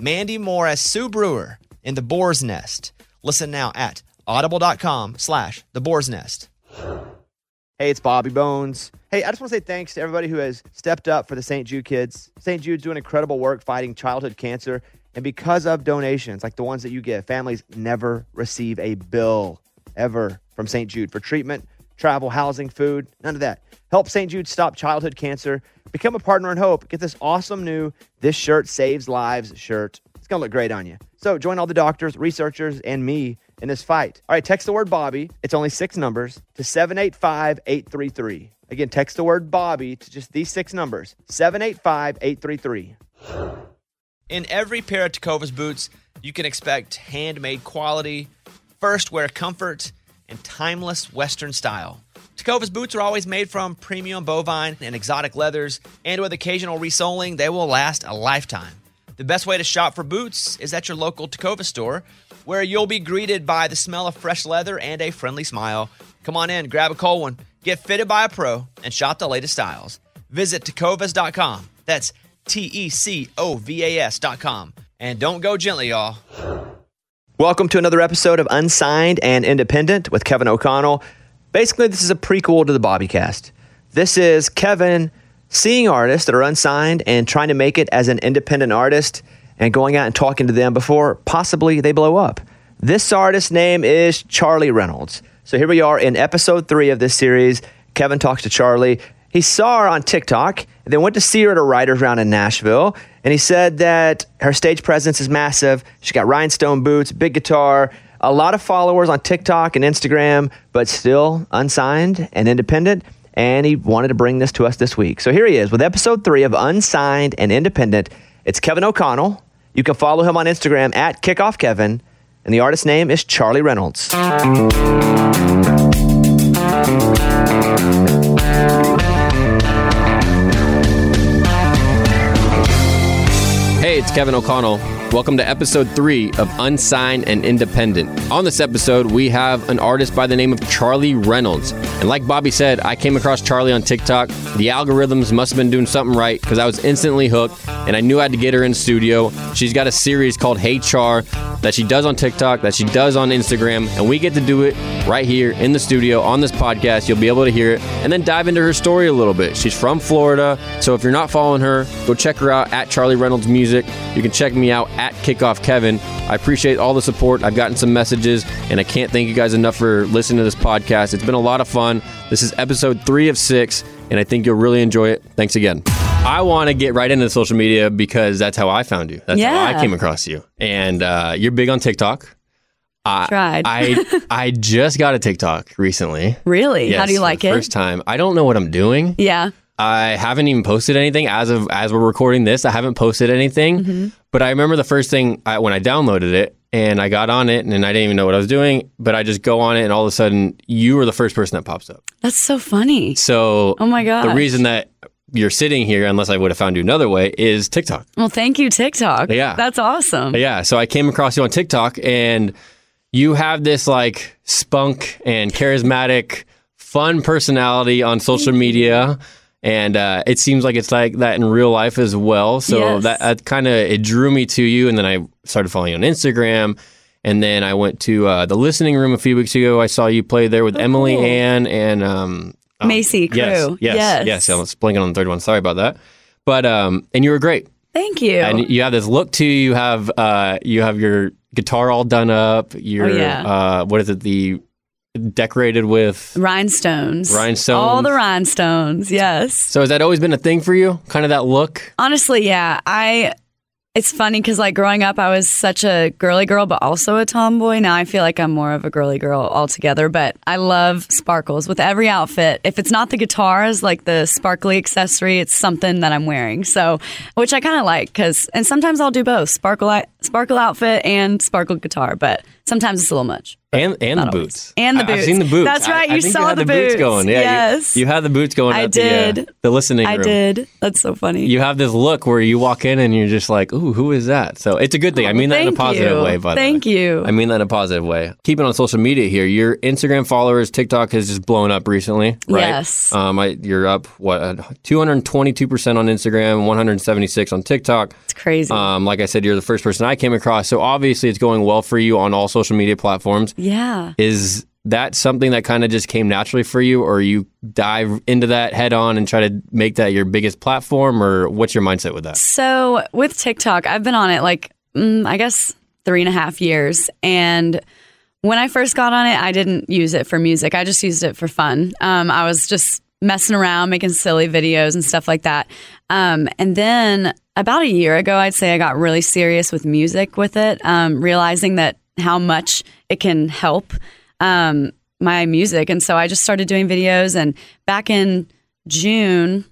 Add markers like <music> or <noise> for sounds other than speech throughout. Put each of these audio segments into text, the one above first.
Mandy Moore as Sue Brewer in The Boar's Nest. Listen now at audible.com slash The Boar's Nest. Hey, it's Bobby Bones. Hey, I just want to say thanks to everybody who has stepped up for the St. Jude kids. St. Jude's doing incredible work fighting childhood cancer. And because of donations like the ones that you give, families never receive a bill ever from St. Jude for treatment, travel, housing, food, none of that. Help St. Jude stop childhood cancer. Become a partner in hope. Get this awesome new This Shirt Saves Lives shirt. It's going to look great on you. So join all the doctors, researchers, and me in this fight. All right, text the word Bobby. It's only six numbers to 785 833. Again, text the word Bobby to just these six numbers 785 833. In every pair of Tecovas boots, you can expect handmade quality, first wear comfort, and timeless Western style. Tecovas boots are always made from premium bovine and exotic leathers, and with occasional resoling, they will last a lifetime. The best way to shop for boots is at your local Tecova store, where you'll be greeted by the smell of fresh leather and a friendly smile. Come on in, grab a cold one, get fitted by a pro, and shop the latest styles. Visit tecovas.com. That's T E C O V A S.com. And don't go gently, y'all. Welcome to another episode of Unsigned and Independent with Kevin O'Connell. Basically, this is a prequel to the Bobbycast. This is Kevin seeing artists that are unsigned and trying to make it as an independent artist and going out and talking to them before possibly they blow up. This artist's name is Charly Reynolds. So here we are in episode three of this series. Kevin talks to Charly. He saw her on TikTok then went to see her at a writer's round in Nashville. And he said that her stage presence is massive. She's got rhinestone boots, big guitar, a lot of followers on TikTok and Instagram, but still unsigned and independent. And he wanted to bring this to us this week. So here he is with episode three of Unsigned and Independent. It's Kevin O'Connell. You can follow him on Instagram at KickoffKevin. And the artist's name is Charly Reynolds. It's Kevin O'Connell. Welcome to episode three of Unsigned and Independent. On this episode, we have an artist by the name of Charly Reynolds. And like Bobby said, I came across Charly on TikTok. The algorithms must have been doing something right because I was instantly hooked and I knew I had to get her in studio. She's got a series called Hey Char that she does on TikTok, that she does on Instagram, and we get to do it right here in the studio on this podcast. You'll be able to hear it and then dive into her story a little bit. She's from Florida, so if you're not following her, go check her out at Charly Reynolds Music. You can check me out at Kickoff Kevin. I appreciate all the support. I've gotten some messages, and I can't thank you guys enough for listening to this podcast. It's been a lot of fun. This is episode three of six, and I think you'll really enjoy it. Thanks again. I want to get right into social media because that's how I found you. That's how I came across you. And uh, you're big on TikTok. I, Tried. I <laughs> I just got a TikTok recently. Really? How do you like it? First time. I don't know what I'm doing. Yeah. I haven't even posted anything as of as we're recording this. I haven't posted anything, Mm-hmm. But I remember the first thing I, when I downloaded it and I got on it and I didn't even know what I was doing. But I just go on it and all of a sudden you were the first person that pops up. That's so funny. So Oh my God. the reason that you're sitting here, unless I would have found you another way, is TikTok. Well, thank you, TikTok. Yeah. That's awesome. Yeah. So I came across you on TikTok and you have this like spunk and charismatic, fun personality on social media. And uh, it seems like it's like that in real life as well. So Yes. that, that kind of it drew me to you. And then I started following you on Instagram. And then I went to uh, the listening room a few weeks ago. I saw you play there with Emily Oh, cool. Ann and um, oh, Macy Yes, Crew. yes, Yes. yes. I was blanking on the third one. Sorry about that. But um, and you were great Thank you. and you have this look too. you. You have uh, you have your guitar all done up. Your Oh, yeah. uh, what is it? The decorated with. rhinestones. Rhinestones. All the rhinestones. Yes. So has that always been a thing for you? Kind of that look. Honestly, yeah. I It's funny because, like, growing up, I was such a girly girl, but also a tomboy. Now I feel like I'm more of a girly girl altogether, but I love sparkles with every outfit. If it's not the guitars, like the sparkly accessory, it's something that I'm wearing. So, which I kind of like because, and sometimes I'll do both sparkle, sparkle outfit and sparkle guitar, but sometimes it's a little much. And and the always. boots. And the I- I've boots. seen the boots. That's right, I, I you think saw had the boots boots. going. Yeah, Yes. You, had the boots going. I at the, uh, did. the listening I did. That's so funny. You have this look where you walk in and you're just like, "Ooh, who is that?" So it's a good thing. I mean that in a Oh, positive you. way. By the Thank you. I mean that in a positive way. Keeping on social media here, your Instagram followers, TikTok has just blown up recently, right? Yes. Um, I, you're up what 222 percent on Instagram, 176 on TikTok. it's crazy. Um, like I said, you're the first person I came across. So obviously, it's going well for you on all social media platforms. yeah. Is that something that kind of just came naturally for you, or you dive into that head on and try to make that your biggest platform, or what's your mindset with that? So with TikTok, I've been on it like mm, I guess three and a half years, and when I first got on it, I didn't use it for music. I just used it for fun. Um, I was just messing around, making silly videos and stuff like that. Um, and then about a year ago, I'd say I got really serious with music with it, um, realizing that how much it can help um, my music. And so I just started doing videos. And back in June,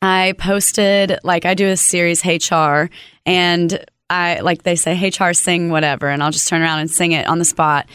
I posted like I do a series Hey Char and I like they say Hey Char sing whatever and I'll just turn around and sing it on the spot.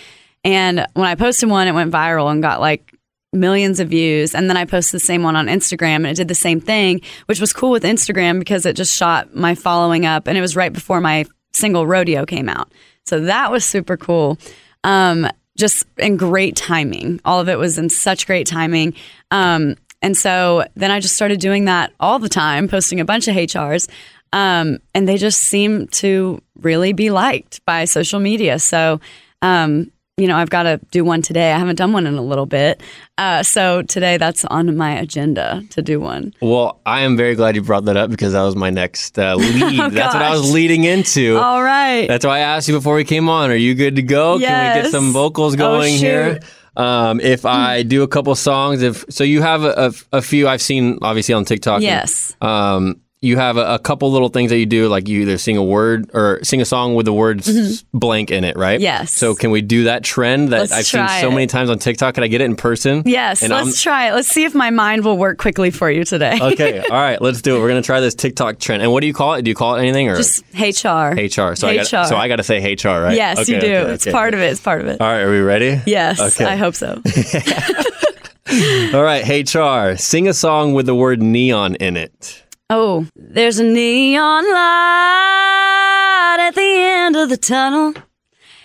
And when I posted one it went viral and got like millions of views and then I posted the same one on Instagram and it did the same thing, which was cool with Instagram because it just shot my following up and it was right before my single rodeo came out. So that was super cool. Um just in great timing. All of it was in such great timing. Um, and so then I just started doing that all the time, posting a bunch of Hey Chars. Um, and they just seem to really be liked by social media. So, um, you know, I've got to do one today. I haven't done one in a little bit. Uh, so today that's on my agenda to do one. Well, I am very glad you brought that up because that was my next uh, <laughs> lead. That's what I was Oh, leading into. All right. That's why I asked you before we came on. Are you good to go? Can we get some vocals Oh, going here? Um, if I do a couple songs, if so, you have a, a, a few I've seen obviously on TikTok. and, Yes. um, you have a, a couple little things that you do, like you either sing a word or sing a song with the words blank in it, right? Mm-hmm. Yes. So can we do that trend that Let's I've seen so it. many times on TikTok? Can I get it in person? Yes. And let's try it. Let's see if my mind will work quickly for you today. <laughs> okay. All right. Let's do it. We're gonna try this TikTok trend. And what do you call it? Do you call it anything or Just Hey Char. HR? So I got Hey Char. so I got to say Hey Char, right? Yes, Okay, you do. okay, it's okay. part of it. It's part of it. All right. Are we ready? Yes, Okay. I hope so. <laughs> All right. Hey Char. Sing a song with the word neon in it. Oh, there's a neon light at the end of the tunnel.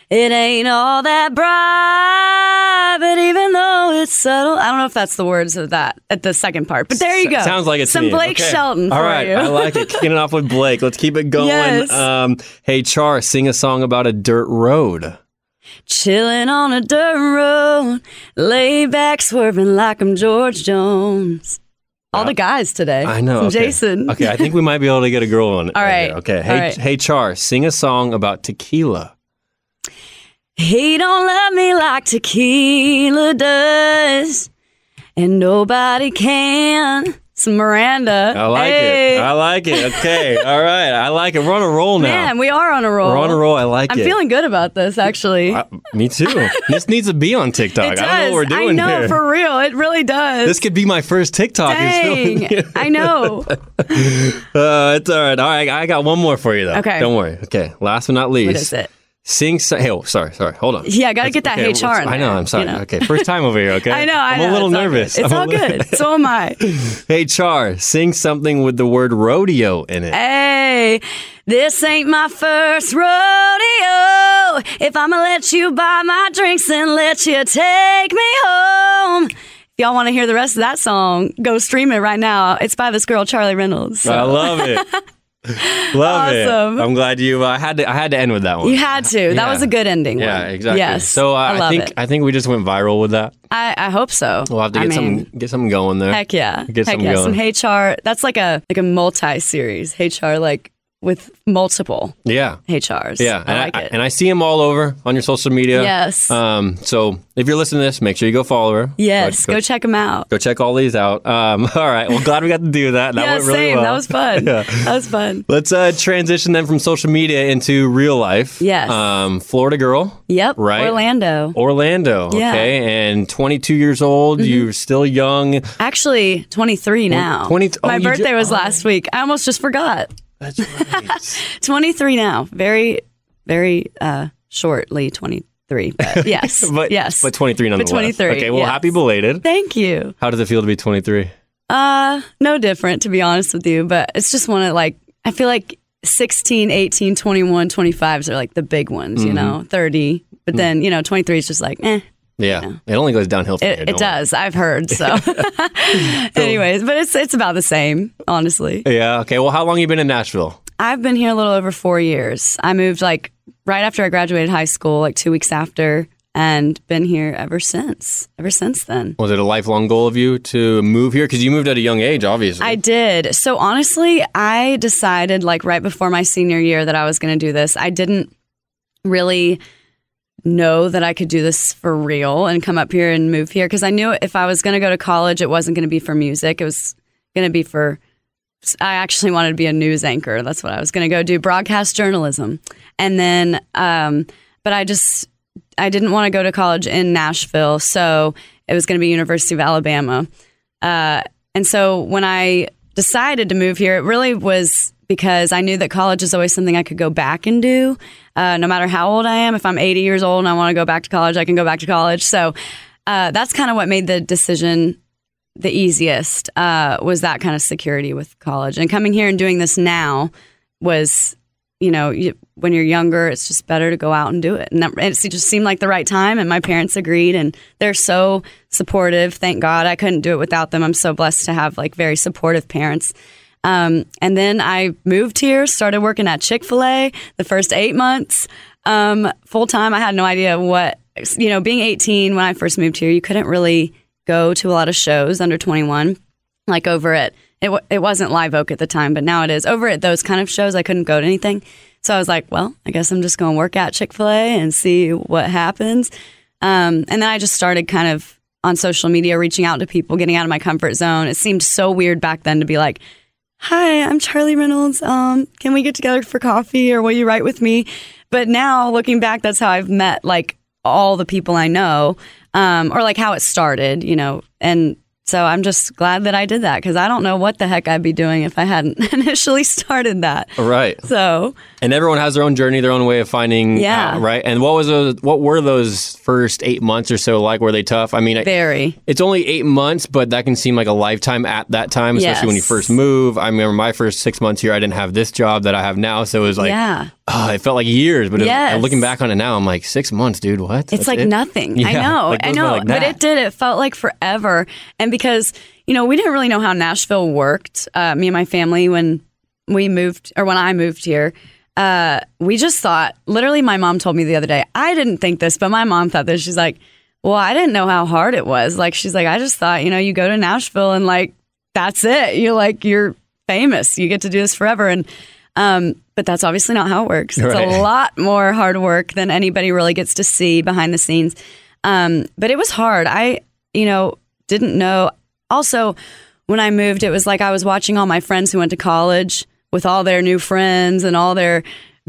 It ain't all that bright, but even though it's subtle, I don't know if that's the words of that at the second part, but there you go. Sounds like it's some me. Blake Okay. Shelton All for right, you. I like it. Kicking it off with Blake. Let's keep it <laughs> going. Yes. Um, hey, Char, sing a song about a dirt road. Chilling on a dirt road, laid back, swerving like I'm George Jones. All the guys today. I know. Okay. Jason. Okay, I think we might be able to get a girl on it. All right. here. Okay. Hey, right. hey, Char, sing a song about tequila. He don't love me like tequila does, and nobody can. Some Miranda. I like Hey. it. I like it. Okay. <laughs> All right. I like it. We're on a roll now. Man, we are on a roll. We're on a roll. I like it. I'm feeling good about this, actually. Uh, me too. this needs to be on TikTok. I don't know what we're doing I know, here. for real. It really does. this could be my first TikTok. Dang. <laughs> I know. <laughs> Uh, it's all right. All right. I got one more for you, though. Okay. Don't worry. Okay. Last but not least. What is it? Sing. So- hey, oh, sorry. Sorry. Hold on. Yeah, I got to get that Okay, Hey Char in I know. I'm sorry. you know. Okay. First time over here. Okay. <laughs> I know. I I'm know. a little It's all nervous. It's I'm all li- good. So am I. <laughs> Char, sing something with the word rodeo in it. Hey, this ain't my first rodeo. If I'ma let you buy my drinks, and let you take me home. If y'all want to hear the rest of that song, go stream it right now. It's by this girl, Charly Reynolds. So I love it. <laughs> love Awesome. it. I'm glad you. I had to. I had to end with that one. you had to. That Yeah. was a good ending. Yeah, one. exactly. Yes. So uh, I I, think it. I think we just went viral with that. I, I hope so. We'll have to I get mean, some get something going there. Heck yeah. Get Heck yeah. going. Some Hey Char. That's like a like a multi series. Hey Char like with multiple Yeah. Hey Chars. Yeah, I and like I, it. and I see them all over on your social media. Yes. Um. So if you're listening to this, make sure you go follow her. yes, Go, go, check them out. go check all these out. Um. <laughs> All right. Well, glad we got to do that. That yeah, went really same. well. That was fun. <laughs> Yeah. That was fun. Let's uh, transition then from social media into real life. Yes. Um. Florida girl. Yep. Right. Orlando. Orlando. Yeah. Okay. And 22 years old. You're still young. Actually, 23 now. 20 oh, My birthday was oh. last week. I almost just forgot. That's right. <laughs> 23 now. Very, very uh, shortly 23. But <laughs> yes. <laughs> but yes. But 23 nonetheless. 23, Okay. Well, yes. happy belated. Thank you. How does it feel to be 23? Uh, no different to be honest with you, but it's just one of like I feel like 16, 18, 21, 25s are like the big ones, Mm-hmm. you know, 30. But then, you know, 23 is just like, eh, Yeah. It only goes downhill from it, here. it does. I've heard. So, <laughs> <laughs> anyways, but it's it's about the same, honestly. Yeah. Okay. Well, how long you been in Nashville? I've been here a little over four years. I moved like right after I graduated high school, like two weeks after, and been here ever since. Ever since then. Was it a lifelong goal of you to move here? Because you moved at a young age, obviously. I did. So honestly, I decided like right before my senior year that I was going to do this. I didn't really know that I could do this for real and come up here and move here because I knew if I was going to go to college, it wasn't going to be for music. It was going to be for. I actually wanted to be a news anchor. That's what I was going to go do, broadcast journalism. And then, um, but I just I didn't want to go to college in Nashville, so it was going to be University of Alabama. Uh, and so when I decided to move here, it really was because I knew that college is always something I could go back and do. Uh, no matter how old I am, if I'm 80 years old and I want to go back to college, I can go back to college. So uh, that's kind of what made the decision the easiest uh, was that kind of security with college. And coming here and doing this now was, you know, you, when you're younger, it's just better to go out and do it. And that, it just seemed like the right time. And my parents agreed, and they're so supportive. Thank God, I couldn't do it without them. I'm so blessed to have like very supportive parents. Um, and then I moved here, started working at Chick Fil A the first eight months um, full time. I had no idea what you know. Being 18 when I first moved here, you couldn't really go to a lot of shows under 21. Like over at it, it wasn't Live Oak at the time, but now it is. Over at those kind of shows, I couldn't go to anything. So I was like, well, I guess I'm just going to work at Chick Fil A and see what happens. Um, and then I just started kind of on social media, reaching out to people, getting out of my comfort zone. It seemed so weird back then to be like, "Hi, I'm Charly Reynolds. Um, can we get together for coffee, or will you write with me?" But now, looking back, that's how I've met like all the people I know, um, or like how it started, you know. And so I'm just glad that I did that because I don't know what the heck I'd be doing if I hadn't <laughs> initially started that. right. So And everyone has their own journey, their own way of finding Yeah. out, right? And what was those, what were those first eight months or so like? Were they tough? I mean, I- very. it's only eight months, but that can seem like a lifetime at that time, especially when you first move. I remember my first six months here, I didn't have this job that I have now, so it was like, yeah. oh, it felt like years. But Yes. looking back on it now, I'm like, six months, dude. What? It's That's like it? nothing. <laughs> I know. like I know. like but it did. It felt like forever. And because, you know, we didn't really know how Nashville worked, uh, me and my family, when we moved or when I moved here, uh, we just thought, literally, my mom told me the other day, I didn't think this, but my mom thought this. She's like, well, I didn't know how hard it was. Like, she's like, I just thought, you know, you go to Nashville and like, that's it. You're like, you're famous. You get to do this forever. And, um, but that's obviously not how it works. It's Right. a <laughs> lot more hard work than anybody really gets to see behind the scenes. Um, but it was hard. I, you know, didn't know. Also, when I moved, it was like I was watching all my friends who went to college with all their new friends and all their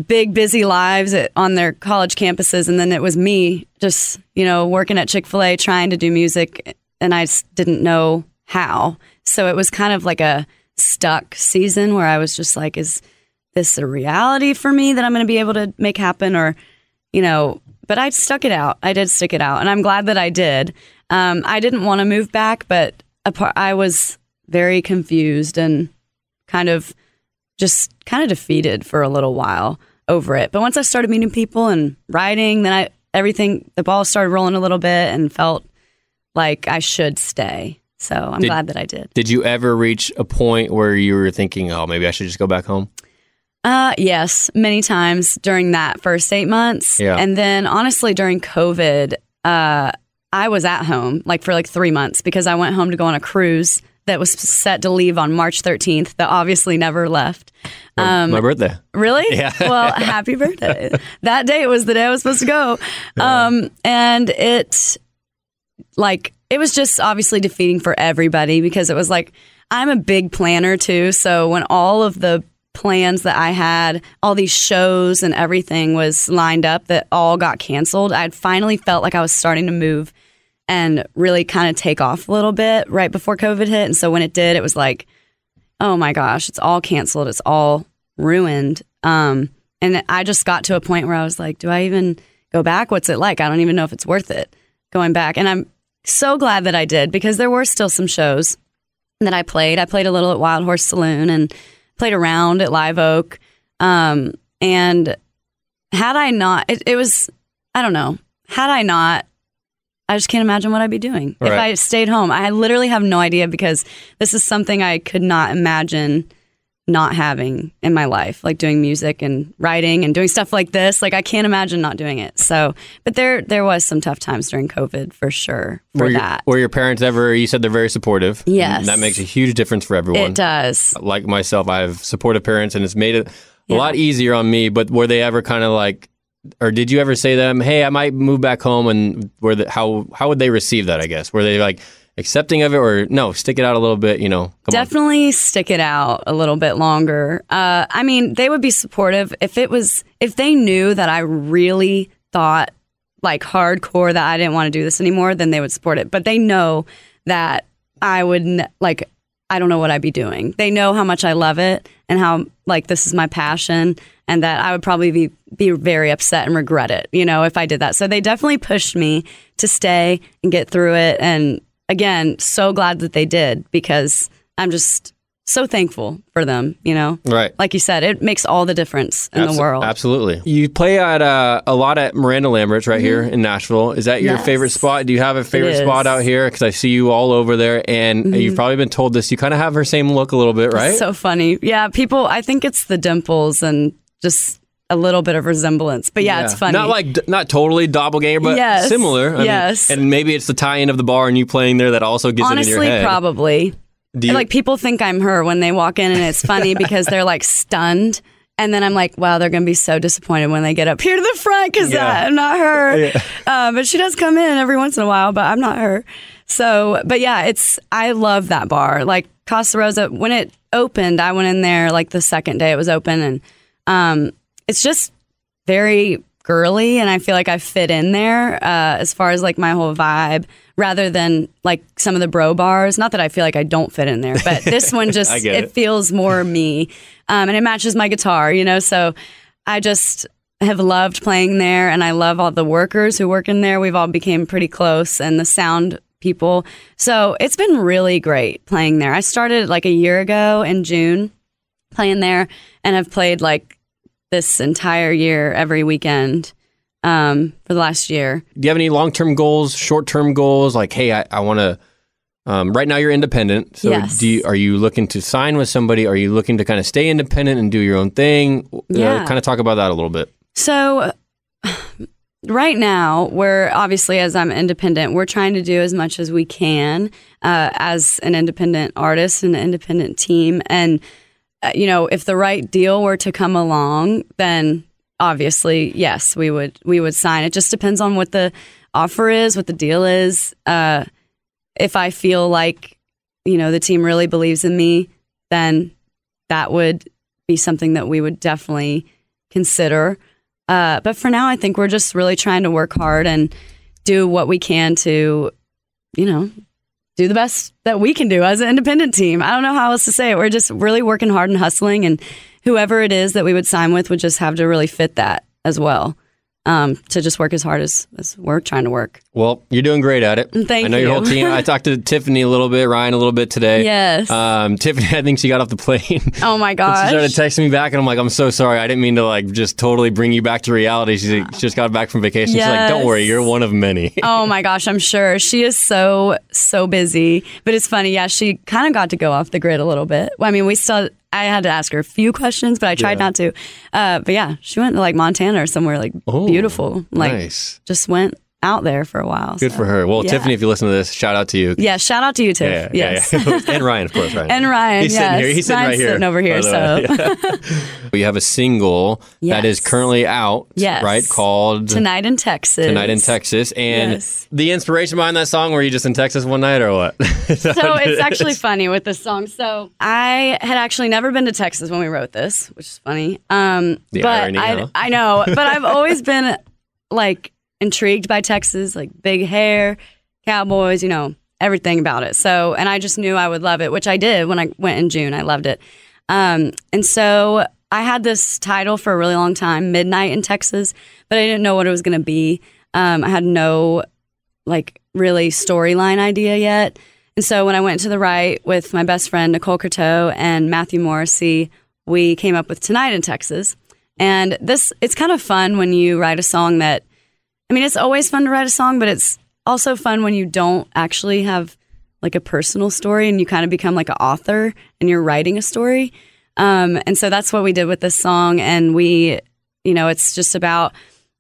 big, busy lives at, on their college campuses. And then it was me just, you know, working at Chick fil A trying to do music. And I just didn't know how. So it was kind of like a stuck season where I was just like, is this a reality for me that I'm going to be able to make happen? Or, you know, but I stuck it out. I did stick it out, and I'm glad that I did. Um, I didn't want to move back, but apart, I was very confused and kind of just kind of defeated for a little while over it. But once I started meeting people and writing, then I everything the ball started rolling a little bit and felt like I should stay. So I'm Did- glad that I did. Did you ever reach a point where you were thinking, oh, maybe I should just go back home? Uh, yes, many times during that first eight months. Yeah. And then honestly, during COVID, uh, I was at home like for like three months because I went home to go on a cruise that was set to leave on March 13th that obviously never left. Um, My birthday. Really? <laughs> Yeah. well, happy birthday. that day was the day I was supposed to go. Um, and it, like, it was just obviously defeating for everybody because it was like, I'm a big planner too. So when all of the plans that I had, all these shows and everything was lined up that all got canceled, I'd finally felt like I was starting to move and really kind of take off a little bit right before COVID hit. And so when it did, it was like, oh my gosh, it's all canceled. It's all ruined. Um, and I just got to a point where I was like, do I even go back? What's it like? I don't even know if it's worth it going back. And I'm so glad that I did because there were still some shows that I played. I played a little at Wild Horse Saloon and played around at Live Oak. Um, and had I not, it, it, was, I don't know, had I not, I just can't imagine what I'd be doing right. if I stayed home. I literally have no idea because this is something I could not imagine not having in my life, like doing music and writing and doing stuff like this. Like I can't imagine not doing it. So, but there there was some tough times during COVID for sure for were that. Your, were your parents ever? You said they're very supportive. Mm-hmm. Yes, that makes a huge difference for everyone. It does. Like myself, I have supportive parents, and it's made it a yeah. lot easier on me. But were they ever kind of like? Or did you ever say to them, "Hey, I might move back home," and where the, how how would they receive that? I guess were they like, accepting of it or no stick it out a little bit you know definitely on. stick it out a little bit longer uh, i mean they would be supportive if it was if they knew that i really thought like hardcore that i didn't want to do this anymore then they would support it but they know that i would like i don't know what i'd be doing they know how much i love it and how like this is my passion and that i would probably be be very upset and regret it you know if i did that so they definitely pushed me to stay and get through it and again, so glad that they did because I'm just so thankful for them, you know? Right. Like you said, it makes all the difference in Absol- the world. Absolutely. You play at uh, a lot at Miranda Lambert's right mm-hmm. here in Nashville. Is that your yes. favorite spot? Do you have a favorite spot out here? Because I see you all over there and mm-hmm. you've probably been told this. You kind of have her same look a little bit, right? so funny. Yeah. People, I think it's the dimples and just a little bit of resemblance. But yeah, yeah, it's funny. Not like not totally doppelganger, but yes. similar. I yes. Mean, and maybe it's the tie-in of the bar and you playing there that also gets Honestly, it in your head. Honestly, probably. You, like people think I'm her when they walk in, and it's funny <laughs> because they're like stunned. And then I'm like, wow, they're going to be so disappointed when they get up here to the front because yeah. I'm not her. <laughs> Yeah. Uh, but she does come in every once in a while, but I'm not her. So, but yeah, it's, I love that bar. Like Casa Rosa, when it opened, I went in there like the second day it was open and um, it's just very girly and I feel like I fit in there uh, as far as like my whole vibe rather than like some of the bro bars. Not that I feel like I don't fit in there, but <laughs> this one just it. it. feels more me um, and it matches my guitar, you know. So I just have loved playing there and I love all the workers who work in there. We've all became pretty close and the sound people. So it's been really great playing there. I started like a year ago in June playing there and have played like this entire year, every weekend um, for the last year. Do you have any long term goals, short term goals? Like, hey, I, I want to. Um, right now, you're independent. So, yes. do you, are you looking to sign with somebody? Are you looking to kind of stay independent and do your own thing? Yeah. Uh, kind of talk about that a little bit. So, right now, we're obviously, as I'm independent, we're trying to do as much as we can uh, as an independent artist and an independent team. And you know, if the right deal were to come along, then obviously, yes, we would we would sign. It just depends on what the offer is, what the deal is. Uh, if I feel like you know the team really believes in me, then that would be something that we would definitely consider. Uh, but for now, I think we're just really trying to work hard and do what we can to, you know, do the best that we can do as an independent team. I don't know how else to say it. We're just really working hard and hustling, and whoever it is that we would sign with would just have to really fit that as well um, to just work as hard as, as we're trying to work. Well, you're doing great at it. Thank you. I know you. your whole team. I <laughs> talked to Tiffany a little bit, Ryan a little bit today. Yes. Um, Tiffany, I think she got off the plane. <laughs> Oh my gosh. she started texting me back, and I'm like, I'm so sorry. I didn't mean to like just totally bring you back to reality. She's like, she just got back from vacation. Yes. She's like, don't worry, you're one of many. <laughs> oh my gosh, I'm sure she is so so busy. But it's funny, yeah. She kind of got to go off the grid a little bit. I mean, we still I had to ask her a few questions, but I tried yeah. not to. Uh, but yeah, she went to like Montana or somewhere like oh, beautiful. Like nice. just went out there for a while. Good so, for her. Well, yeah. Tiffany, if you listen to this, shout out to you. Yeah, shout out to you, Tiff. Yeah, yes. yeah, yeah. <laughs> and Ryan, of course, <laughs> Ryan. and Ryan, He's yes. sitting here. He's sitting Ryan's right here. sitting over here. So. Yeah. <laughs> we have a single that is currently out, Yes. right? Called tonight in Texas. Tonight in Texas. And Yes. the inspiration behind that song, were you just in Texas one night or what? So it's actually funny with this song. So I had actually never been to Texas when we wrote this, which is funny. Um, The but irony, I, huh? I know, but I've always been like intrigued by Texas, like big hair, cowboys, you know, everything about it. So, and I just knew I would love it, which I did when I went in June. I loved it. Um, and so I had this title for a really long time, Midnight in Texas, but I didn't know what it was going to be. Um, I had no like really storyline idea yet. And so when I went to the right with my best friend Nicole Coteau and Matthew Morrissey, we came up with Tonight in Texas. And this it's kind of fun when you write a song that I mean it's always fun to write a song, but it's also fun when you don't actually have like a personal story and you kind of become like an author and you're writing a story. Um, and so that's what we did with this song. And we, you know, it's just about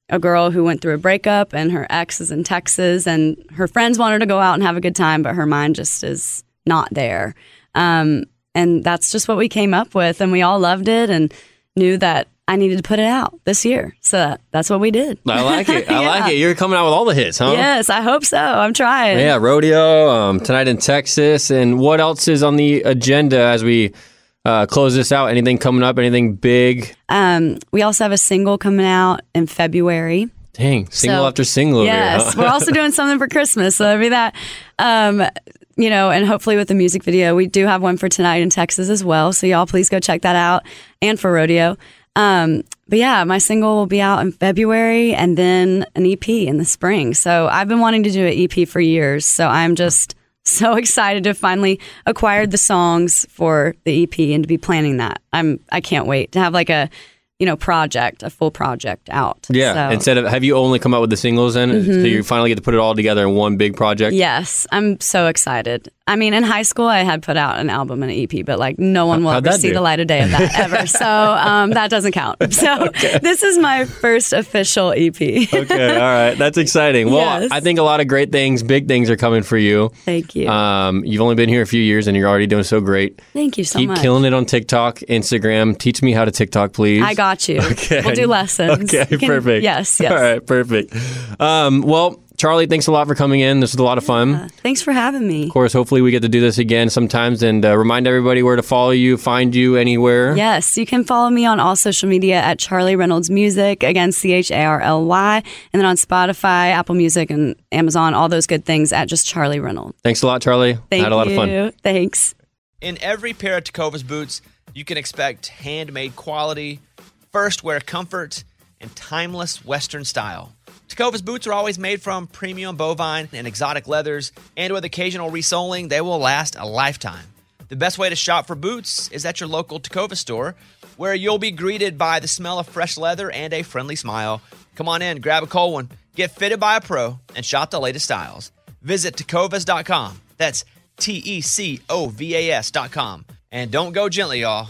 a girl who went through a breakup and her ex is in Texas and her friends want her to go out and have a good time, but her mind just is not there. Um, and that's just what we came up with. And we all loved it and knew that I needed to put it out this year. So that, that's what we did. I like it. <laughs> I Yeah. like it. You're coming out with all the hits, huh? Yes, I hope so. I'm trying. Yeah, rodeo um, tonight in Texas, and what else is on the agenda as we uh, close this out? Anything coming up? Anything big? Um, we also have a single coming out in February. Dang, single So- after single. over here, Yes, huh? we're also <laughs> doing something for Christmas, so that'll be that. Um, you know, and hopefully with the music video, we do have one for tonight in Texas as well. So y'all please go check that out, and for rodeo. Um, but yeah, my single will be out in February, and then an EP in the spring. So I've been wanting to do an EP for years. So I'm just <laughs> so excited to finally acquire the songs for the EP and to be planning that. I'm I can't wait to have like a you know project, a full project out. yeah. So- Mm-hmm. Instead of have you only come out with the singles then, so you finally get to put it all together in one big project? Yes, I'm so excited. I mean, in high school, I had put out an album and an EP, but like no one will how'd ever see do? the light of day of that <laughs> ever. So um, that doesn't count. <laughs> So this is my first official EP. okay, all right. That's <laughs> exciting. Well, Yes. I think a lot of great things, big things are coming for you. Thank you. Um, you've only been here a few years and you're already doing so great. Thank you so Keep much. Keep killing it on TikTok, Instagram. Teach me how to TikTok, please. I got you. Okay. We'll do lessons. Okay, can- perfect. Yes, yes. All right, perfect. Um, well, Charly, thanks a lot for coming in. This was a lot of fun. Thanks for having me. Of course, hopefully we get to do this again sometimes and uh, remind everybody where to follow you, find you anywhere. Yes, you can follow me on all social media at Charly Reynolds Music. Again, C H A R L Y. And then on Spotify, Apple Music, and Amazon, all those good things at just Charly Reynolds. Thanks a lot, Charly. Thank Had a lot you. of fun. Thanks. In every pair of Tecovas boots, you can expect handmade quality, first wear comfort, and timeless Western style. Tecovas boots are always made from premium bovine and exotic leathers, and with occasional resoling, they will last a lifetime. The best way to shop for boots is at your local Tecova store, where you'll be greeted by the smell of fresh leather and a friendly smile. Come on in, grab a cold one, get fitted by a pro, and shop the latest styles. Visit tecovas.com. That's T E C O V A S.com. And don't go gently, y'all.